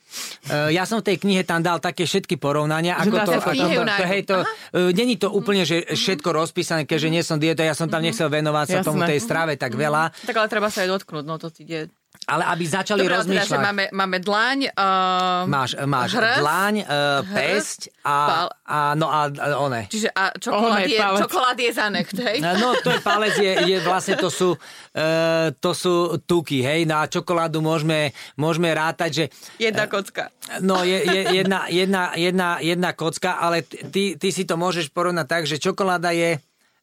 Uh, ja som v tej knihe tam dal také všetky porovnania. Ako dá to, ako to, to, nájdu. hej, to, Aha. uh, není to úplne, že všetko rozpísané, keďže nie som dieto, ja som tam nechcel venovať sa Jasné. tomu tej strave tak veľa, Tak ale treba sa aj dotknúť, no to ide. Ale aby začali Dobre, ale teda, že rozmýšľať. máme, máme dlaň, uh, Máš, máš hrs, dlaň, uh, pesť a, pal- a, no a, a one. Čiže a čokolád, je, palec. čokolád je zanecht, hej? No to je palec, je, je vlastne to sú, uh, to sú tuky, hej, na čokoládu môžeme, môžeme rátať, že Jedna kocka. No, je, je jedna, jedna, jedna, jedna kocka, ale ty, ty si to môžeš porovnať tak, že čokoláda je,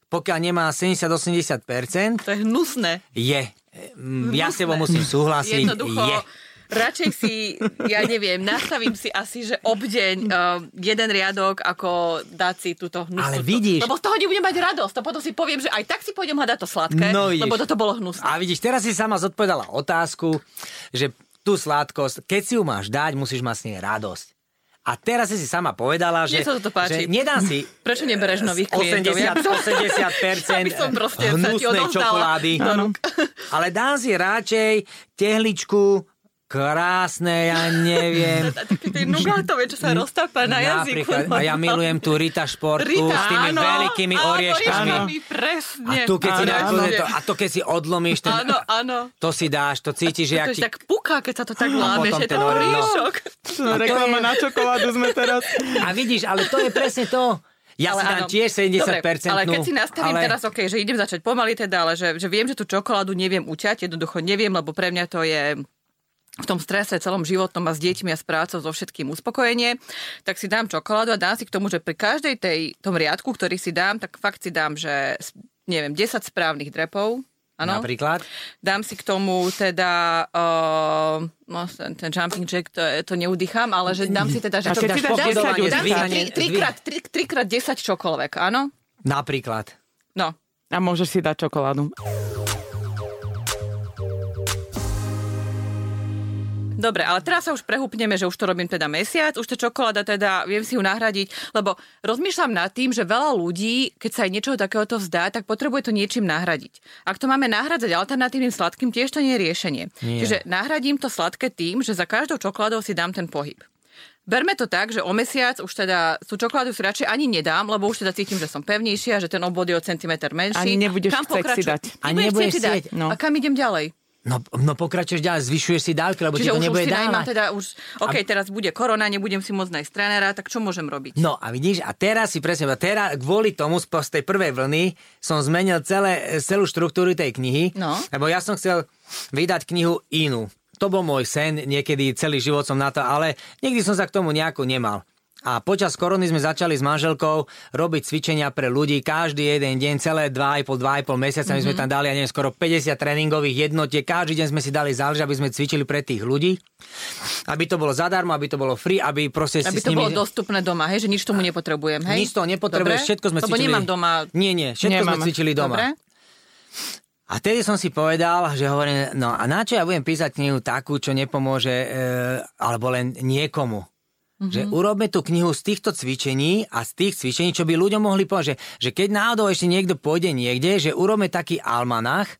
pokiaľ nemá 70-80%, To je hnusné. je. Mm, Ja s tebou musím súhlasiť. Jednoducho, Je. radšej si, ja neviem, nastavím si asi, že obdeň uh, jeden riadok, ako dať si túto hnusnú. Ale vidíš- Lebo z toho nebudem mať radosť. To potom si poviem, že aj tak si pôjdem hľadať to sladké, No lebo toto bolo hnusné. A vidíš, teraz si sama zodpovedala otázku, že tú sladkosť, keď si ju máš dať, musíš mať s nej radosť. A teraz si si sama povedala, že, Mne sa toto páči. že nedám si Prečo nebereš nových klientov? 80, Ja by som- 80% Aby som hnusnej čokolády. Ale dám si radšej tehličku krásne, ja neviem. Také tie nugátové, čo sa roztápa na jazyku. Napríklad, a ja milujem tú Rita športku Rita, s tými áno, veľkými áno, orieškami. Áno, presne. A tu, keď si Áno, dáš áno. to, a to, keď si odlomíš, ten, Áno, áno. to si dáš, to cítiš, že To jak si ti... tak puká, keď sa to tak A láme, že ten oriešok. Reklama na čokoládu sme teraz. A vidíš, ale to je presne to. Ja si dám áno. tiež 70%. Dobre, ale keď si nastavím ale... teraz, okay, že idem začať pomaly teda, ale že, že viem, že tú čokoládu neviem uťať, jednoducho neviem, lebo pre mňa to je v tom strese celom životnom a s deťmi a s prácou so všetkým uspokojenie, tak si dám čokoládu a dám si k tomu, že pri každej tej, tom riadku, ktorý si dám, tak fakt si dám, že neviem, 10 správnych drepov, Áno. Napríklad? Dám si k tomu teda uh, no, ten, ten jumping jack, to, to neudýcham, ale že dám si teda, že A to dáš pochodovanie, 10 už dám si zdvíhanie, tri, trikrát, tri, trikrát 10 čokoľvek, áno? Napríklad. No, A môžeš si dať čokoládu. Dobre, ale teraz sa už prehúpneme, že už to robím teda mesiac, už tá čokoláda teda, viem si ju nahradiť, lebo rozmýšľam nad tým, že veľa ľudí, keď sa aj niečoho takéhoto vzdá, tak potrebuje to niečím nahradiť. Ak to máme nahradzať alternatívnym sladkým, tiež to nie je riešenie. Nie. Čiže nahradím to sladké tým, že za každou čokoládou si dám ten pohyb. Berme to tak, že o mesiac už teda tú čokoládu si radšej ani nedám, lebo už teda cítim, že som pevnejšia, že ten obvod je o centimetr menší. Ani nebudeš Kam chcieť si dať. Ani Nebudeš chcieť dať. no. A kam idem ďalej? No, no pokračuješ ďalej, zvyšuješ si dávky, lebo ti Čiže to už, už nebude si najmám dávať. teda už, OK, teraz bude korona, nebudem si môcť nájsť trénera, tak čo môžem robiť? No a vidíš, a teraz si presne, teraz kvôli tomu z tej prvej vlny som zmenil celé, celú štruktúru tej knihy, No. lebo ja som chcel vydať knihu inú. To bol môj sen, niekedy celý život som na to, ale nikdy som sa k tomu nejako nemal. A počas korony sme začali s manželkou robiť cvičenia pre ľudí každý jeden deň, celé 2,5-2,5 mesiaca. My sme Mhm. tam dali, ja neviem, skoro 50 tréningových jednotiek. Každý deň sme si dali záležať, aby sme cvičili pre tých ľudí. Aby to bolo zadarmo, aby to bolo free, aby proste Aby to nimi... bolo dostupné doma, hej, že nič tomu nepotrebujem, hej? Nič toho nepotrebuješ, Dobre? všetko sme Lebo cvičili. nemám doma... Nie, nie, všetko Nemáme. sme cvičili doma. Dobre? A tedy som si povedal, že hovorím, no a na čo ja budem písať knihu takú, čo nepomôže, e, alebo len niekomu. Mm-hmm. Že urobme tú knihu z týchto cvičení a z tých cvičení, čo by ľuďom mohli povedať, že, že keď náhodou ešte niekto pôjde niekde, že urobme taký almanach,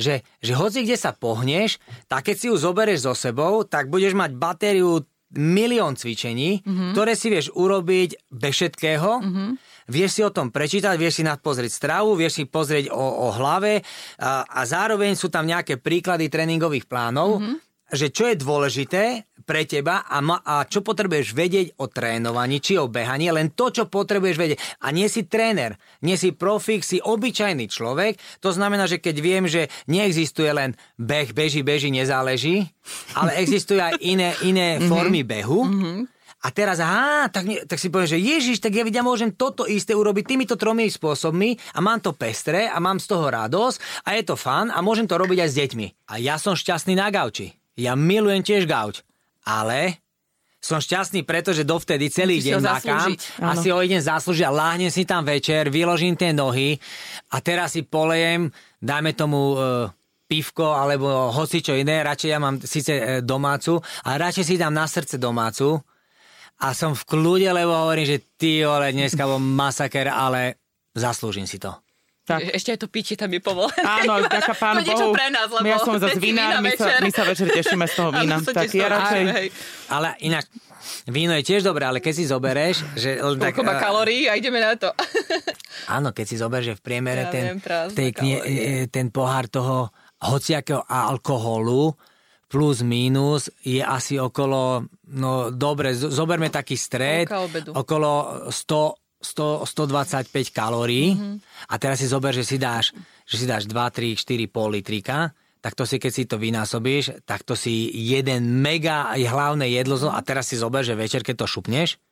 že, že hoci kde sa pohneš, tak keď si ju zoberieš so sebou, tak budeš mať batériu milión cvičení, mm-hmm. ktoré si vieš urobiť bez všetkého. Mm-hmm. Vieš si o tom prečítať, vieš si pozrieť stravu, vieš si pozrieť o, o hlave a, a zároveň sú tam nejaké príklady tréningových plánov, mm-hmm. Že čo je dôležité pre teba a, ma, a čo potrebuješ vedieť o trénovaní či o behaní, len to, čo potrebuješ vedieť. A nie si tréner, nie si profik, si obyčajný človek. To znamená, že keď viem, že neexistuje len beh, beží, beží, nezáleží, ale existujú aj iné, iné mm-hmm. formy behu. Mm-hmm. A teraz, aha, tak, tak si poviem, že Ježiš, tak ja, ja môžem toto isté urobiť týmito tromi spôsobmi a mám to pestré a mám z toho radosť a je to fan a môžem to robiť aj s deťmi. A ja som šťastný na gauči. Ja milujem tiež gauč. Ale som šťastný, pretože dovtedy celý Musíš deň makám a si ho idem zaslúžiť a láhnem si tam večer, vyložím tie nohy a teraz si polejem, dajme tomu e, pivko alebo hoci čo iné, radšej ja mám síce e, domácu, ale radšej si dám na srdce domácu a som v kľude, lebo hovorím, že ty ole, dneska bol masaker, ale zaslúžim si to. Tak. Ešte aj to pitie tam je povolené. Áno, ďaká pánu To je niečo Bohu. pre nás, lebo ja som zase vinár, my sa, večer. my sa večer tešíme z toho Áno, vína. sa tak ja radšej... Ale inak, víno je tiež dobré, ale keď si zoberieš, že... Koľko má eh, kalórií a ideme na to. Áno, keď si zoberieš, že v priemere Ja ten, viem, tej knie, kalórie. e, ten pohár toho hociakého alkoholu plus mínus je asi okolo, no dobre, zoberme taký stred, okolo 100, 100, 125 kalórií Mhm. a teraz si zober, že si dáš, že si dáš 2, 3, 4 pol litrika, tak to si, keď si to vynásobíš, tak to si jeden mega hlavné jedlo a teraz si zober, že večer, keď to šupneš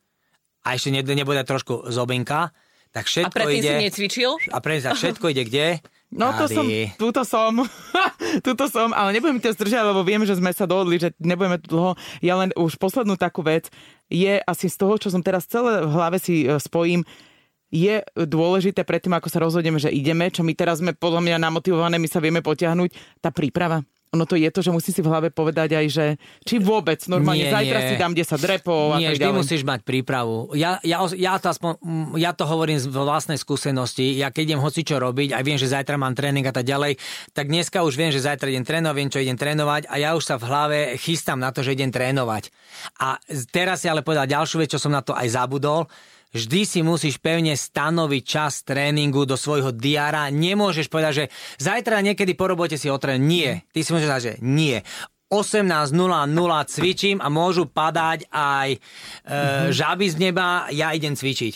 a ešte ne- nebude trošku zobinka, tak A všetko predtým ide... si necvičil? A pre a všetko ide kde? No to som, túto som, túto som, ale nebudem ťa zdržať, lebo viem, že sme sa dohodli, že nebudeme tu dlho. Ja len už poslednú takú vec je asi z toho, čo som teraz celé v hlave si e, spojím, je dôležité predtým, ako sa rozhodneme, že ideme, čo my teraz sme podľa mňa namotivované, my sa vieme potiahnuť, tá príprava. Ono to je to, že musí si v hlave povedať aj, že či vôbec normálne Nie, zajtra nie. si dám 10 repov a Nie, tak vždy ďalej. musíš mať prípravu. Ja, ja, ja, to aspoň, mm, ja to hovorím z vlastnej skúsenosti. Ja keď idem hoci čo robiť a viem, že zajtra mám tréning a tak ďalej, tak dneska už viem, že zajtra idem trénovať, viem, čo idem trénovať a ja už sa v hlave chystám na to, že idem trénovať. A teraz si ale povedal ďalšiu vec, čo som na to aj zabudol. Vždy si musíš pevne stanoviť čas tréningu do svojho diára. Nemôžeš povedať, že zajtra niekedy po robote si otrénujem. Nie. Ty si môžeš povedať, že nie. 18.00 cvičím a môžu padať aj e, žaby z neba, ja idem cvičiť.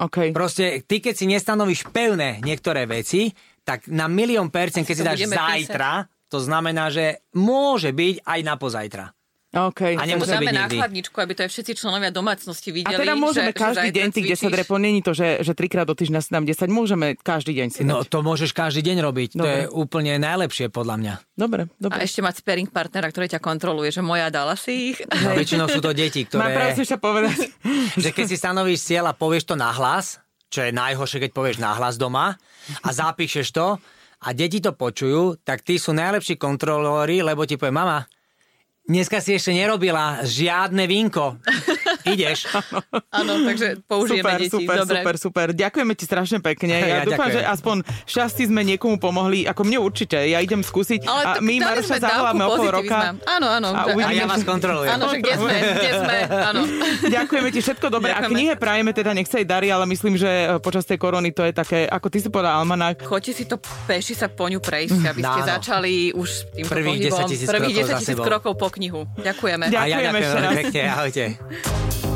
OK. Proste ty, keď si nestanovíš pevné niektoré veci, tak na milión percent, keď si dáš zajtra, to znamená, že môže byť aj na pozajtra. OK. A To nemusí dáme na chladničku, aby to aj všetci členovia domácnosti A videli. teda môžeme že, každý že deň tých 10 cvičíš. repov, není to, že, že trikrát do týždňa si dám 10, môžeme každý deň si No dať. to môžeš každý deň robiť. To Dobre. je úplne najlepšie podľa mňa. Dobre, dobre. A ešte mať sparing partnera, ktorý ťa kontroluje, že moja dala si ich. No, väčšinou sú to deti, Mám práve ktoré... ešte povedať. že keď si stanovíš cieľ a povieš to nahlas, čo je najhoršie, keď povieš nahlas doma a zapíšeš to a deti to počujú, tak tí sú najlepší kontrolóri, lebo ti povie, mama, dneska si ešte nerobila žiadne vínko. Ideš. Áno, takže použijeme super, deti. super, Dobre. super, super. Ďakujeme ti strašne pekne. Ja, Ja dúfam, ďakujem. že aspoň šťastí sme niekomu pomohli. Ako mne určite. Ja idem skúsiť. Ale a my Maroša zavoláme o pol roka. Áno, áno. A uvidíme, A ja vás kontrolujem. Áno, že kde sme, kde sme, áno. Ďakujeme ti všetko dobré. A knihe prajeme teda, nech sa jej darí, ale myslím, že e, počas tej korony to je také, ako ty si povedal, almanák. Choďte si to peši sa po ňu prejsť, aby ste začali už týmto Prvých pohybom. 10 000 Prvých krokov za 10 tisíc krokov po knihu. Ďakujeme. Ďakujem. A ja Ďakujeme ďakujem ešte veľmi raz. pekne. Ahojte.